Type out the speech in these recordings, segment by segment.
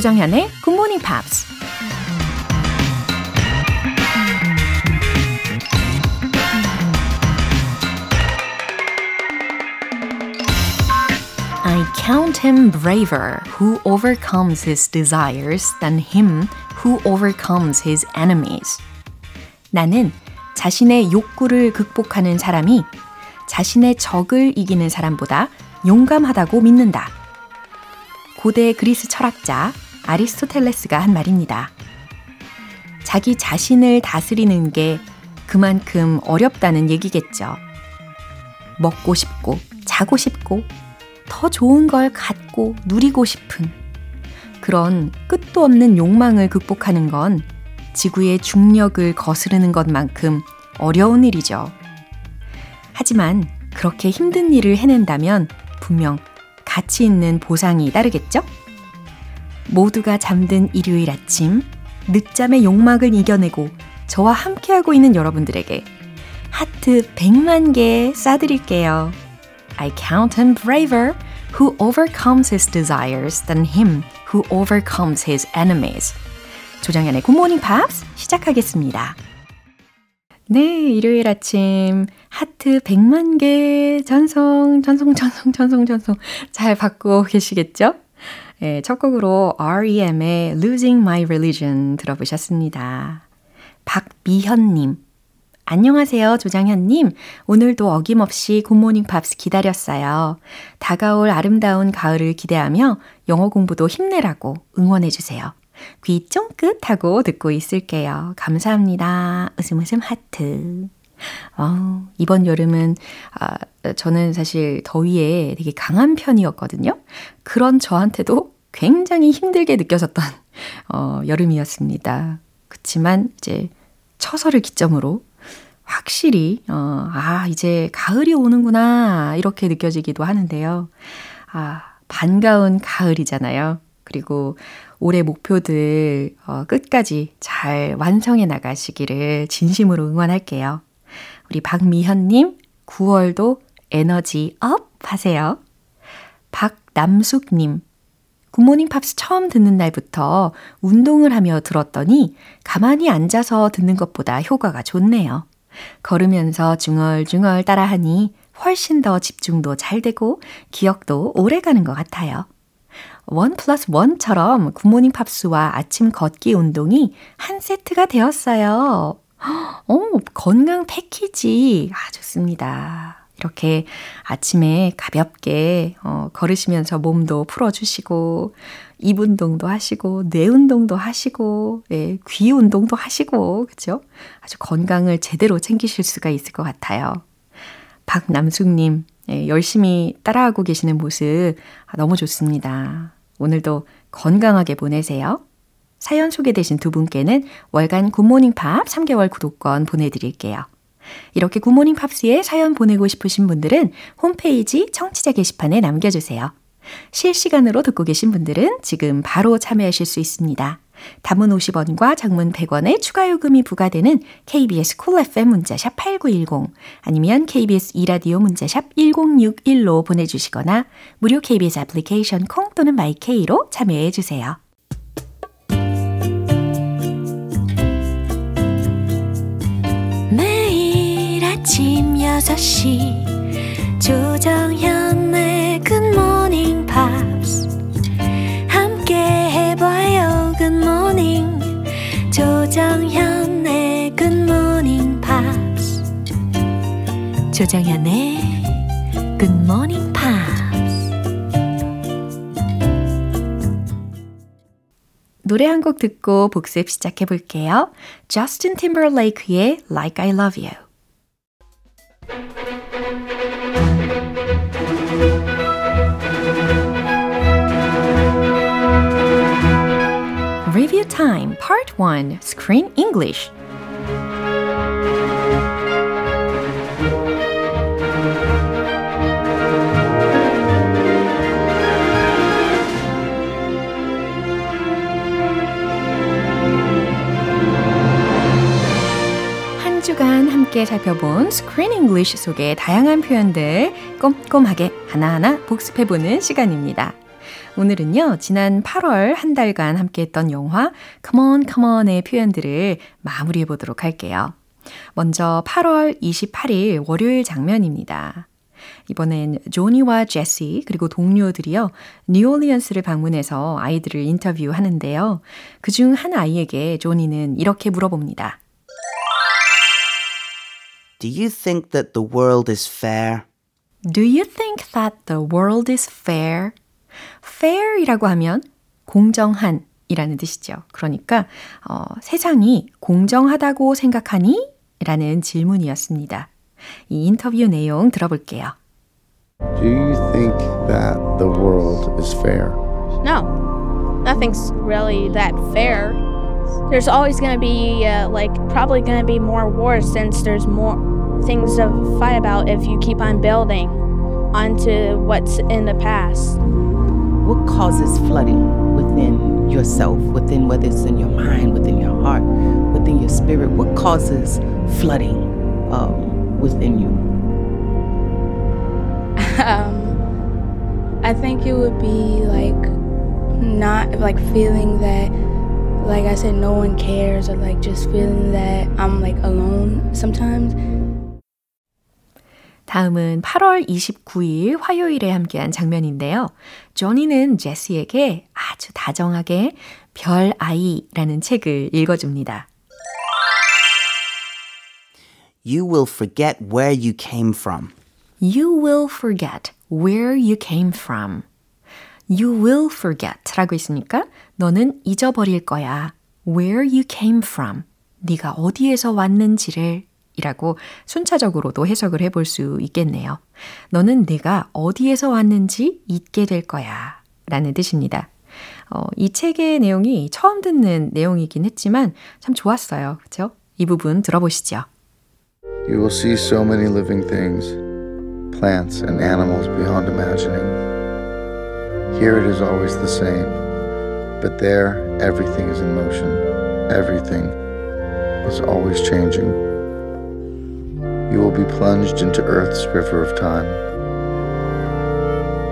조정현의 Good Morning Pops. I count him braver who overcomes his desires than him who overcomes his enemies. 나는 자신의 욕구를 극복하는 사람이 자신의 적을 이기는 사람보다 용감하다고 믿는다. 고대 그리스 철학자 아리스토텔레스가 한 말입니다. 자기 자신을 다스리는 게 그만큼 어렵다는 얘기겠죠. 먹고 싶고, 자고 싶고, 더 좋은 걸 갖고 누리고 싶은 그런 끝도 없는 욕망을 극복하는 건 지구의 중력을 거스르는 것만큼 어려운 일이죠. 하지만 그렇게 힘든 일을 해낸다면 분명 가치 있는 보상이 따르겠죠? 모두가 잠든 일요일 아침, 늦잠의 욕망을 이겨내고 저와 함께하고 있는 여러분들에게 하트 100만 개 쏴드릴게요. I count him braver who overcomes his desires than him who overcomes his enemies. Good Morning Pops 시작하겠습니다. 네, 일요일 아침 하트 100만 개 전송, 전송, 전송, 전송, 전송 잘 받고 계시겠죠? 네, 첫 곡으로 REM의 Losing My Religion 들어보셨습니다. 박미현님, 안녕하세요, 조정현님. 오늘도 어김없이 굿모닝 팝스 기다렸어요. 다가올 아름다운 가을을 기대하며 영어 공부도 힘내라고 응원해주세요. 귀 쫑긋하고 듣고 있을게요. 감사합니다. 웃음 웃음 하트. 어, 이번 여름은, 아, 저는 사실 더위에 되게 강한 편이었거든요. 그런 저한테도 굉장히 힘들게 느껴졌던, 어, 여름이었습니다. 그치만 이제 처서를 기점으로 확실히, 어, 아, 이제 가을이 오는구나, 이렇게 느껴지기도 하는데요. 아, 반가운 가을이잖아요. 그리고 올해 목표들 어, 끝까지 잘 완성해 나가시기를 진심으로 응원할게요. 우리 박미현님, 9월도 에너지 up 하세요. 박남숙님, 굿모닝 팝스 처음 듣는 날부터 운동을 하며 들었더니 가만히 앉아서 듣는 것보다 효과가 좋네요. 걸으면서 중얼중얼 따라하니 훨씬 더 집중도 잘 되고 기억도 오래 가는 것 같아요. 원 플러스 원처럼 굿모닝 팝스와 아침 걷기 운동이 한 세트가 되었어요. 어, 건강 패키지. 아, 좋습니다. 이렇게 아침에 가볍게 어, 걸으시면서 몸도 풀어주시고, 입 운동도 하시고, 뇌 운동도 하시고, 예, 귀 운동도 하시고, 그죠? 아주 건강을 제대로 챙기실 수가 있을 것 같아요. 박남숙님, 예, 열심히 따라하고 계시는 모습 아, 너무 좋습니다. 오늘도 건강하게 보내세요. 사연 소개되신 두 분께는 월간 굿모닝 팝 3개월 구독권 보내드릴게요. 이렇게 굿모닝 팝스에 사연 보내고 싶으신 분들은 홈페이지 청취자 게시판에 남겨주세요. 실시간으로 듣고 계신 분들은 지금 바로 참여하실 수 있습니다. 단문 50원과 장문 100원의 추가 요금이 부과되는 KBS cool FM 문자샵 8910 아니면 KBS 2라디오 문자샵 1061로 보내주시거나 무료 KBS 애플리케이션 콩 또는 마이케이로 참여해 주세요. 6시. 조정현의 굿모닝 팝스 함께 해봐요 굿모닝 조정현의 굿모닝 팝스 조정현의 굿모닝 팝스 노래 한 곡 듣고 복습 시작해 볼게요. 저스틴 팀버레이크의 Like I Love You Time Part 1 Screen English 한 주간 함께 살펴본 Screen English 속의 다양한 표현들 꼼꼼하게 하나하나 복습해보는 시간입니다. 오늘은요, 지난 8월 한 달간 함께했던 영화 Come on, come on의 표현들을 마무리해 보도록 할게요. 먼저 8월 28일 월요일 장면입니다. 이번엔 조니와 제시 그리고 동료들이요. 뉴올리언스를 방문해서 아이들을 인터뷰하는데요. 그 중 한 아이에게 조니는 이렇게 물어봅니다. Do you think that the world is fair? Do you think that the world is fair? fair이라고 하면 공정한 이라는 뜻이죠. 그러니까 어, 세상이 공정하다고 생각하니? 라는 질문이었습니다. 이 인터뷰 내용 들어볼게요. Do you think that the world is fair? No, nothing's really that fair. There's always going to be, uh, like, probably going to be more wars since there's more things to fight about if you keep on building onto what's in the past. What causes flooding within yourself, within whether it's in your mind, within your heart, within your spirit? What causes flooding um, within you? um, I think it would be like not like feeling that like I said no one cares or like just feeling that I'm like alone sometimes. 다음은 8월 29일 화요일에 함께한 장면인데요. 조니는 제시에게 아주 다정하게 별 아이라는 책을 읽어줍니다. You will forget where you came from. You will forget where you came from. You will forget 라고 있으니까 너는 잊어버릴 거야. Where you came from. 네가 어디에서 왔는지를 이라고 순차적으로도 해석을 해볼 수 있겠네요. 너는 내가 어디에서 왔는지 잊게 될 거야. 라는 뜻입니다. 어, 이 책의 내용이 처음 듣는 내용이긴 했지만 참 좋았어요. 그쵸? 이 부분 들어보시죠. You will see so many living things, plants and animals beyond imagining. Here it is always the same, but there everything is in motion. Everything is always changing. You will be plunged into Earth's river of time.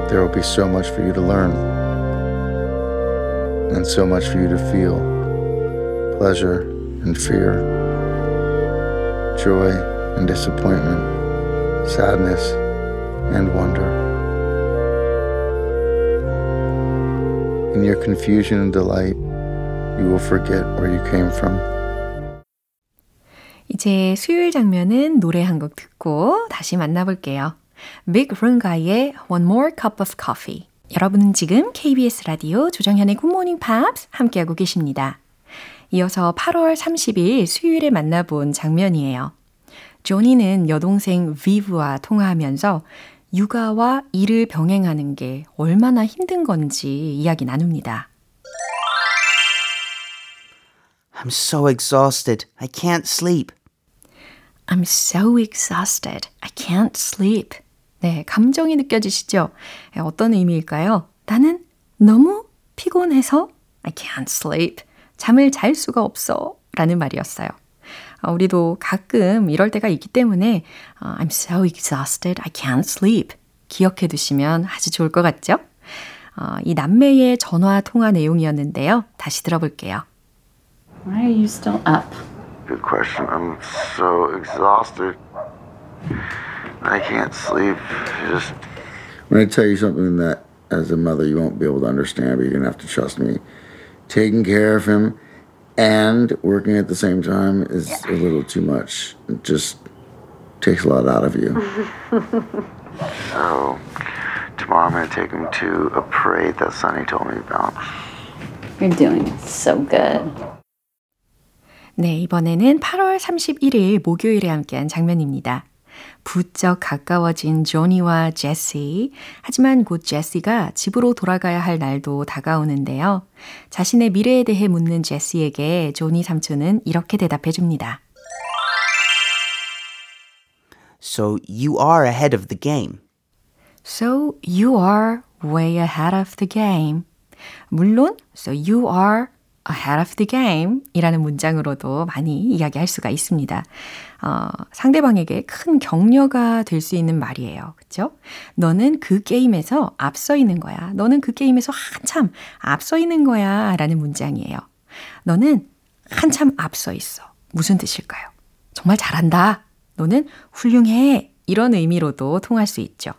There will be so much for you to learn, and so much for you to feel pleasure and fear, joy and disappointment, sadness and wonder. In your confusion and delight, you will forget where you came from. 이제 수요일 장면은 노래 한 곡 듣고 다시 만나볼게요. Big Runga의 One More Cup of Coffee. 여러분은 지금 KBS 라디오 조정현의 Good Morning Pops 함께하고 계십니다. 이어서 8월 30일 수요일에 만나본 장면이에요. 조니는 여동생 비브와 통화하면서 육아와 일을 병행하는 게 얼마나 힘든 건지 이야기 나눕니다. I'm so exhausted. I can't sleep. I'm so exhausted. I can't sleep. 네, 감정이 느껴지시죠? 어떤 의미일까요? 나는 너무 피곤해서 I can't sleep. 잠을 잘 수가 없어. 라는 말이었어요. 우리도 가끔 이럴 때가 있기 때문에 I'm so exhausted. I can't sleep. 기억해 두시면 아주 좋을 것 같죠? 이 남매의 전화 통화 내용이었는데요. 다시 들어볼게요. Why are you still up? Good question. I'm so exhausted. I can't sleep. Just. I'm going to tell you something that, as a mother, you won't be able to understand, but you're going to have to trust me. Taking care of him and working at the same time is a little too much. It just takes a lot out of you. So, tomorrow I'm going to take him to a parade that Sonny told me about. You're doing so good. 네, 이번에는 8월 31일 목요일에 함께한 장면입니다. 부쩍 가까워진 조니와 제시. 하지만 곧 제시가 집으로 돌아가야 할 날도 다가오는데요. 자신의 미래에 대해 묻는 제시에게 조니 삼촌은 이렇게 대답해 줍니다. So you are ahead of the game. So you are way ahead of the game. 물론, so you are ahead of the game 이라는 문장으로도 많이 이야기할 수가 있습니다. 어, 상대방에게 큰 격려가 될 수 있는 말이에요. 그쵸? 너는 그 게임에서 앞서 있는 거야. 너는 그 게임에서 한참 앞서 있는 거야. 라는 문장이에요. 너는 한참 앞서 있어. 무슨 뜻일까요? 정말 잘한다. 너는 훌륭해. 이런 의미로도 통할 수 있죠.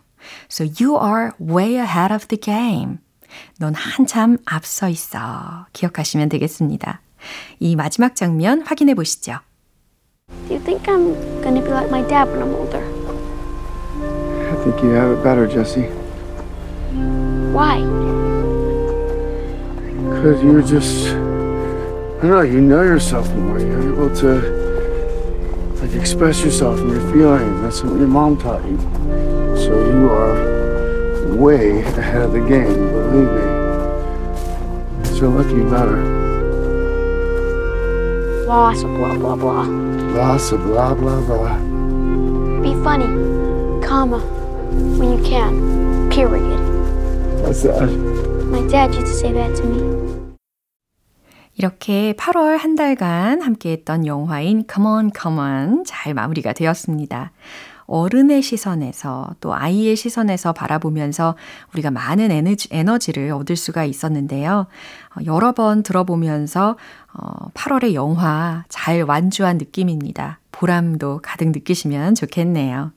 So you are way ahead of the game. 넌 한참 앞서 있어. 기억하시면 되겠습니다. 이 마지막 장면 확인해 보시죠. Do you think I'm gonna be like my dad when I'm older? I think you have it better, Jesse. Why? Because you're just, I don't know, you know yourself more. You're able to, like, express yourself and your feelings. That's what your mom taught you. So you are way ahead of the game, believe me. So lucky you better. Lots of blah blah blah. Lots of blah, blah, blah. Be funny, comma, when you can. Period. What's that? My dad used to say that to me. 이렇게 8월 한 달간 함께했던 영화인 Come On, Come On 잘 마무리가 되었습니다. 어른의 시선에서 또 아이의 시선에서 바라보면서 우리가 많은 에너지, 에너지를 얻을 수가 있었는데요. 어, 여러 번 들어보면서 어, 8월의 영화 잘 완주한 느낌입니다. 보람도 가득 느끼시면 좋겠네요.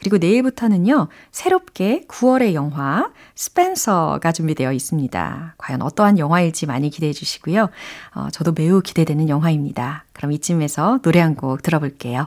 그리고 내일부터는요, 새롭게 9월의 영화 스펜서가 준비되어 있습니다. 과연 어떠한 영화일지 많이 기대해 주시고요. 어, 저도 매우 기대되는 영화입니다. 그럼 이쯤에서 노래 한 곡 들어볼게요.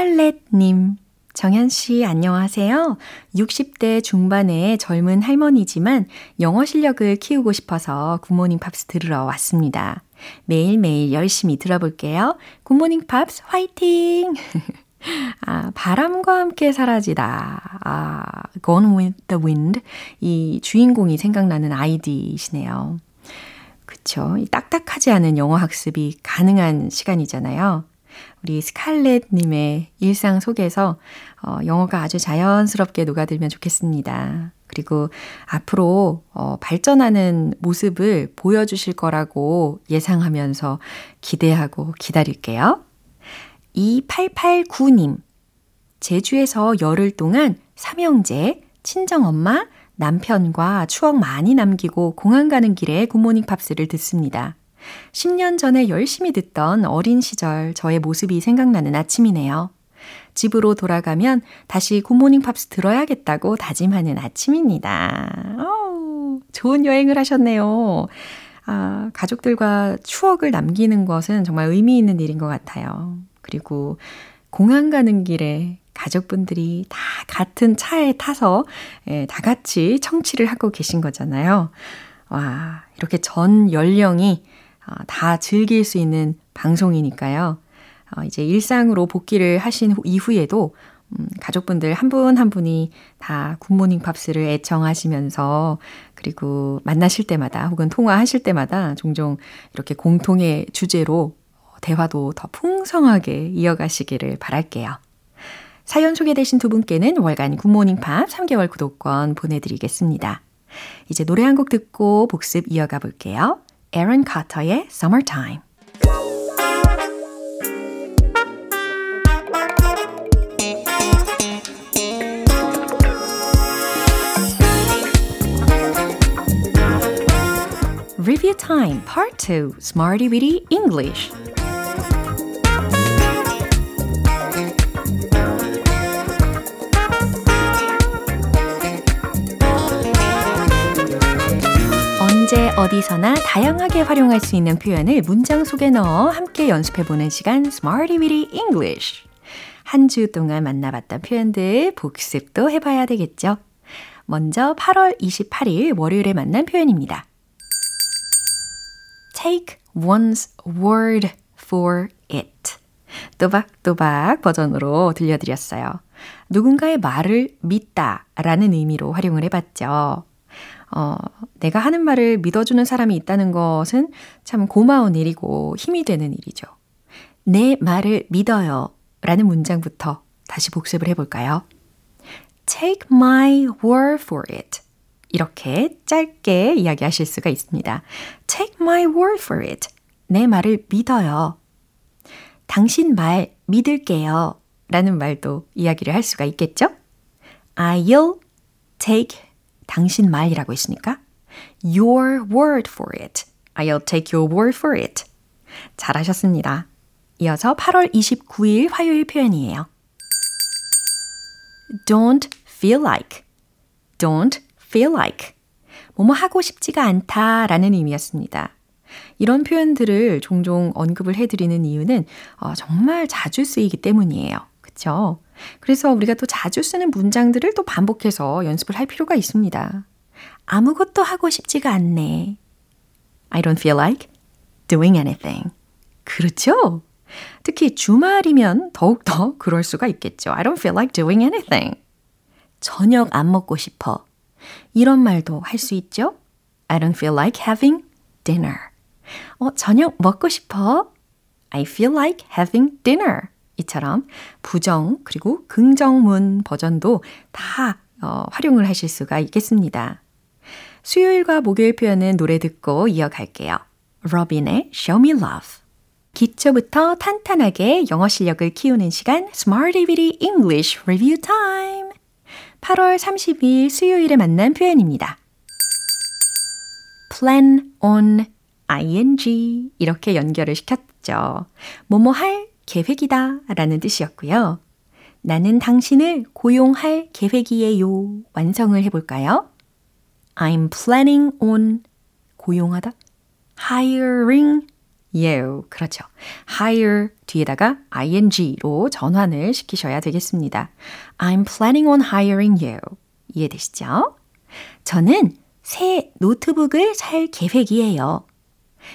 스칼렛님, 정현씨 안녕하세요. 60대 중반의 젊은 할머니지만 영어 실력을 키우고 싶어서 굿모닝 팝스 들으러 왔습니다. 매일매일 열심히 들어볼게요. 굿모닝 팝스 화이팅! 아, 바람과 함께 사라지다. 아, Gone with the Wind. 이 주인공이 생각나는 아이디시네요. 그쵸. 이 딱딱하지 않은 영어 학습이 가능한 시간이잖아요. 우리 스칼렛님의 일상 속에서 어, 영어가 아주 자연스럽게 녹아들면 좋겠습니다. 그리고 앞으로 어, 발전하는 모습을 보여주실 거라고 예상하면서 기대하고 기다릴게요. 2889님, 제주에서 열흘 동안 삼형제, 친정엄마, 남편과 추억 많이 남기고 공항 가는 길에 굿모닝 팝스를 듣습니다. 10년 전에 열심히 듣던 어린 시절 저의 모습이 생각나는 아침이네요. 집으로 돌아가면 다시 굿모닝 팝스 들어야겠다고 다짐하는 아침입니다. 오, 좋은 여행을 하셨네요. 아, 가족들과 추억을 남기는 것은 정말 의미 있는 일인 것 같아요. 그리고 공항 가는 길에 가족분들이 다 같은 차에 타서 예, 다 같이 청취를 하고 계신 거잖아요. 와, 이렇게 전 연령이 어, 다 즐길 수 있는 방송이니까요. 어, 이제 일상으로 복귀를 하신 이후에도 음, 가족분들 한 분한 한 분이 다 굿모닝 팝스를 애청하시면서 그리고 만나실 때마다 혹은 통화하실 때마다 종종 이렇게 공통의 주제로 대화도 더 풍성하게 이어가시기를 바랄게요. 사연 소개되신 두 분께는 월간 굿모닝 팝 3개월 구독권 보내드리겠습니다. 이제 노래 한 곡 듣고 복습 이어가 볼게요. 에런 카터의 Summertime. Review Time Part 2 Smarty Weedy English 언제 어디서나 다양하게 활용할 수 있는 표현을 문장 속에 넣어 함께 연습해보는 시간 Smarty Weedy English 한 주 동안 만나봤던 표현들 복습도 해봐야 되겠죠. 먼저 8월 28일 월요일에 만난 표현입니다. take one's word for it. 또박또박 버전으로 들려드렸어요. 누군가의 말을 믿다 라는 의미로 활용을 해봤죠. 어, 내가 하는 말을 믿어주는 사람이 있다는 것은 참 고마운 일이고 힘이 되는 일이죠. 내 말을 믿어요 라는 문장부터 다시 복습을 해볼까요? Take my word for it. 이렇게 짧게 이야기하실 수가 있습니다. Take my word for it. 내 말을 믿어요. 당신 말 믿을게요. 라는 말도 이야기를 할 수가 있겠죠? I'll take 당신 말이라고 했으니까 your word for it. I'll take your word for it. 잘하셨습니다. 이어서 8월 29일 화요일 표현이에요. don't feel like. don't feel like. 뭐뭐 하고 싶지가 않다 라는 의미였습니다. 이런 표현들을 종종 언급을 해드리는 이유는 어, 정말 자주 쓰이기 때문이에요. 그쵸? 그래서 우리가 또 자주 쓰는 문장들을 또 반복해서 연습을 할 필요가 있습니다. 아무것도 하고 싶지가 않네. I don't feel like doing anything. 그렇죠? 특히 주말이면 더욱더 그럴 수가 있겠죠. I don't feel like doing anything. 저녁 안 먹고 싶어. 이런 말도 할 수 있죠? I don't feel like having dinner. 어, 저녁 먹고 싶어. I feel like having dinner. 이처럼 부정 그리고 긍정문 버전도 다 어, 활용을 하실 수가 있겠습니다. 수요일과 목요일 표현은 노래 듣고 이어갈게요. 로빈의 Show Me Love. 기초부터 탄탄하게 영어 실력을 키우는 시간 Smart DVD English Review Time. 8월 30일 수요일에 만난 표현입니다. plan on ing 이렇게 연결을 시켰죠. 뭐뭐 할 계획이다 라는 뜻이었고요. 나는 당신을 고용할 계획이에요. 완성을 해볼까요? I'm planning on 고용하다. hiring you. 그렇죠. hire 뒤에다가 ing로 전환을 시키셔야 되겠습니다. I'm planning on hiring you. 이해되시죠? 저는 새 노트북을 살 계획이에요.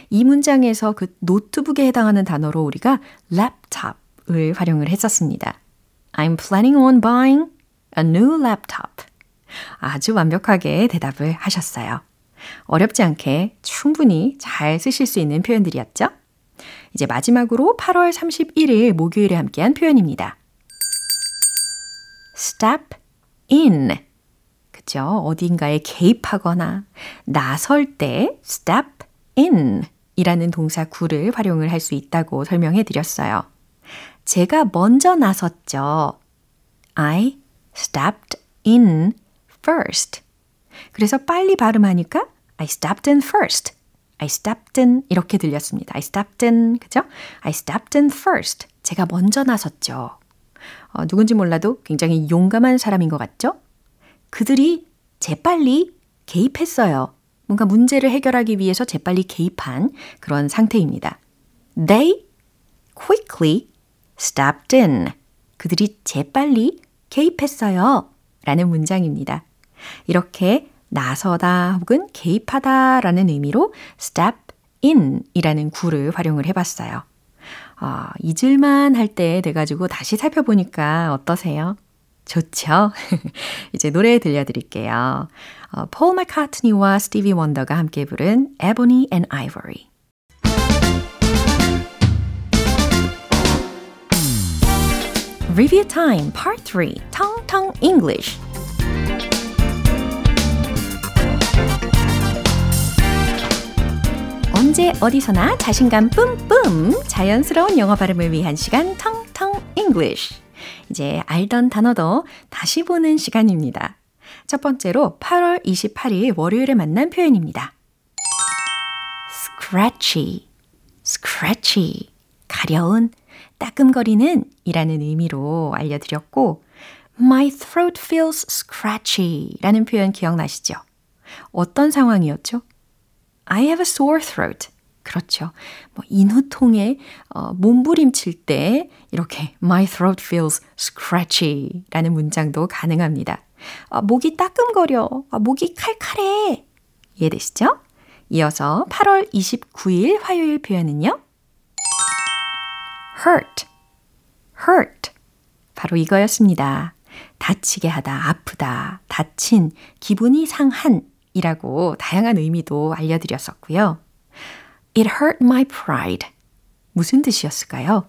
이 문장에서 그 노트북에 해당하는 단어로 우리가 랩탑을 활용을 했었습니다. I'm planning on buying a new laptop. 아주 완벽하게 대답을 하셨어요. 어렵지 않게 충분히 잘 쓰실 수 있는 표현들이었죠? 이제 마지막으로 8월 31일 목요일에 함께한 표현입니다. step in. 그죠? 어딘가에 개입하거나 나설 때 step in 이라는 동사 구를 활용을 할 수 있다고 설명해 드렸어요. 제가 먼저 나섰죠. I stepped in first. 그래서 빨리 발음하니까 I stepped in first. I stepped in 이렇게 들렸습니다. I stepped in 그죠? I stepped in first. 제가 먼저 나섰죠. 어, 누군지 몰라도 굉장히 용감한 사람인 것 같죠? 그들이 재빨리 개입했어요. 뭔가 문제를 해결하기 위해서 재빨리 개입한 그런 상태입니다. They quickly stepped in. 그들이 재빨리 개입했어요. 라는 문장입니다. 이렇게 나서다 혹은 개입하다 라는 의미로 step in 이라는 구를 활용을 해봤어요. 아, 잊을만 할 때 돼가지고 다시 살펴보니까 어떠세요? 좋죠? 이제 노래 들려드릴게요. 어, 폴 마카트니와 스티비 원더가 함께 부른 Ebony and Ivory. Review Time Part 3 Tong Tong English 언제 어디서나 자신감 뿜뿜 자연스러운 영어 발음을 위한 시간 텅텅 English 이제 알던 단어도 다시 보는 시간입니다. 첫 번째로 8월 28일 월요일에 만난 표현입니다. scratchy, scratchy, 가려운, 따끔거리는 이라는 의미로 알려드렸고, my throat feels scratchy 라는 표현 기억나시죠? 어떤 상황이었죠? I have a sore throat. 그렇죠. 뭐 인후통에 어, 몸부림칠 때 이렇게 my throat feels scratchy 라는 문장도 가능합니다. 아, 목이 따끔거려. 아, 목이 칼칼해. 이해되시죠? 이어서 8월 29일 화요일 표현은요. hurt, hurt. 바로 이거였습니다. 다치게 하다, 아프다, 다친, 기분이 상한 이라고 다양한 의미도 알려드렸었고요. It hurt my pride. 무슨 뜻이었을까요?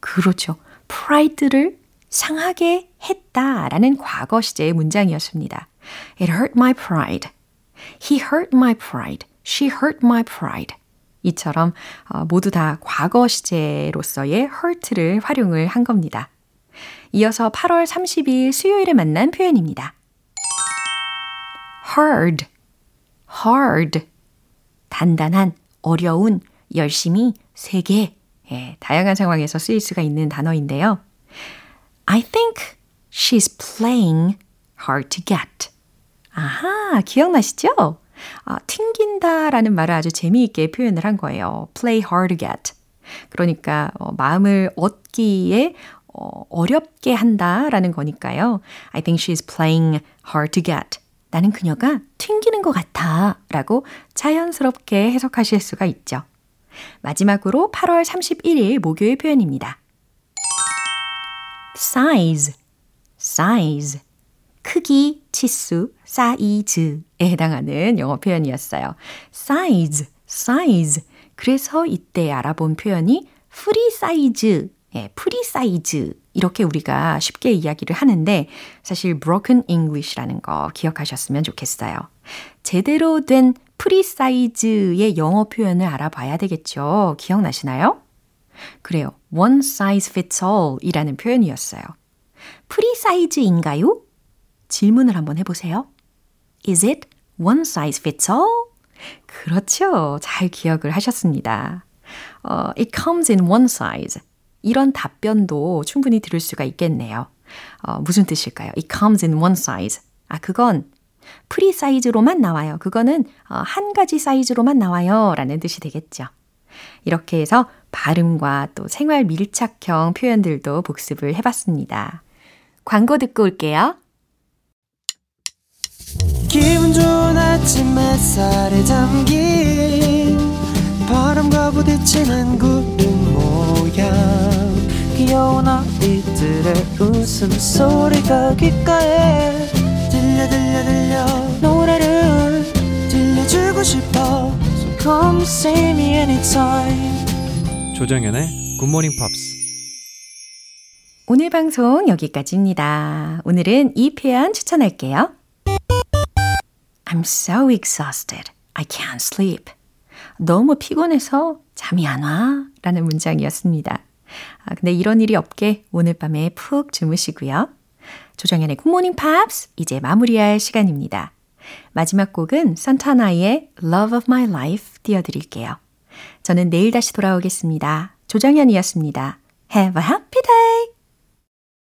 그렇죠. pride를 상하게 했다 라는 과거 시제의 문장이었습니다. It hurt my pride. He hurt my pride. She hurt my pride. 이처럼 어, 모두 다 과거 시제로서의 hurt를 활용을 한 겁니다. 이어서 8월 30일 수요일에 만난 표현입니다. hard, hard. 단단한, 어려운, 열심히, 세게. 예, 다양한 상황에서 쓰일 수가 있는 단어인데요. I think she's playing hard to get. 아하, 기억나시죠? 아, 튕긴다 라는 말을 아주 재미있게 표현을 한 거예요. play hard to get. 그러니까 어, 마음을 얻기에 어, 어렵게 한다 라는 거니까요. I think she's playing hard to get. 나는 그녀가 튕기는 것 같아 라고 자연스럽게 해석하실 수가 있죠. 마지막으로 8월 31일 목요일 표현입니다. size, size. 크기, 치수, 사이즈에 해당하는 영어 표현이었어요. size, size. 그래서 이때 알아본 표현이 프리 사이즈, 예, 프리 사이즈 이렇게 우리가 쉽게 이야기를 하는데 사실 broken English라는 거 기억하셨으면 좋겠어요. 제대로 된 프리 사이즈의 영어 표현을 알아봐야 되겠죠. 기억나시나요? 그래요. one size fits all 이라는 표현이었어요. 프리 사이즈인가요? 질문을 한번 해보세요. Is it one size fits all? 그렇죠. 잘 기억을 하셨습니다. 어, it comes in one size. 이런 답변도 충분히 들을 수가 있겠네요. 어, 무슨 뜻일까요? It comes in one size. 아, 그건 프리 사이즈로만 나와요. 그거는 어, 한 가지 사이즈로만 나와요. 라는 뜻이 되겠죠. 이렇게 해서 발음과 또 생활 밀착형 표현들도 복습을 해봤습니다. 광고 듣고 올게요. 기분 좋은 아침 햇살에 담긴 바람과 부딪히는 구름 모양 귀여운 아이들의 웃음소리가 귓가에 들려 들려 들려 노래를 들려주고 싶어 So come see me anytime 조정연의 굿모닝 팝스 오늘 방송 여기까지입니다. 오늘은 이 표현 추천할게요. I'm so exhausted. I can't sleep. 너무 피곤해서 잠이 안 와. 라는 문장이었습니다. 아, 근데 이런 일이 없게 오늘 밤에 푹 주무시고요. 조정현의 굿모닝 팝스 이제 마무리할 시간입니다. 마지막 곡은 산타나의 Love of My Life 띄워드릴게요. 저는 내일 다시 돌아오겠습니다. 조정현이었습니다. Have a happy day!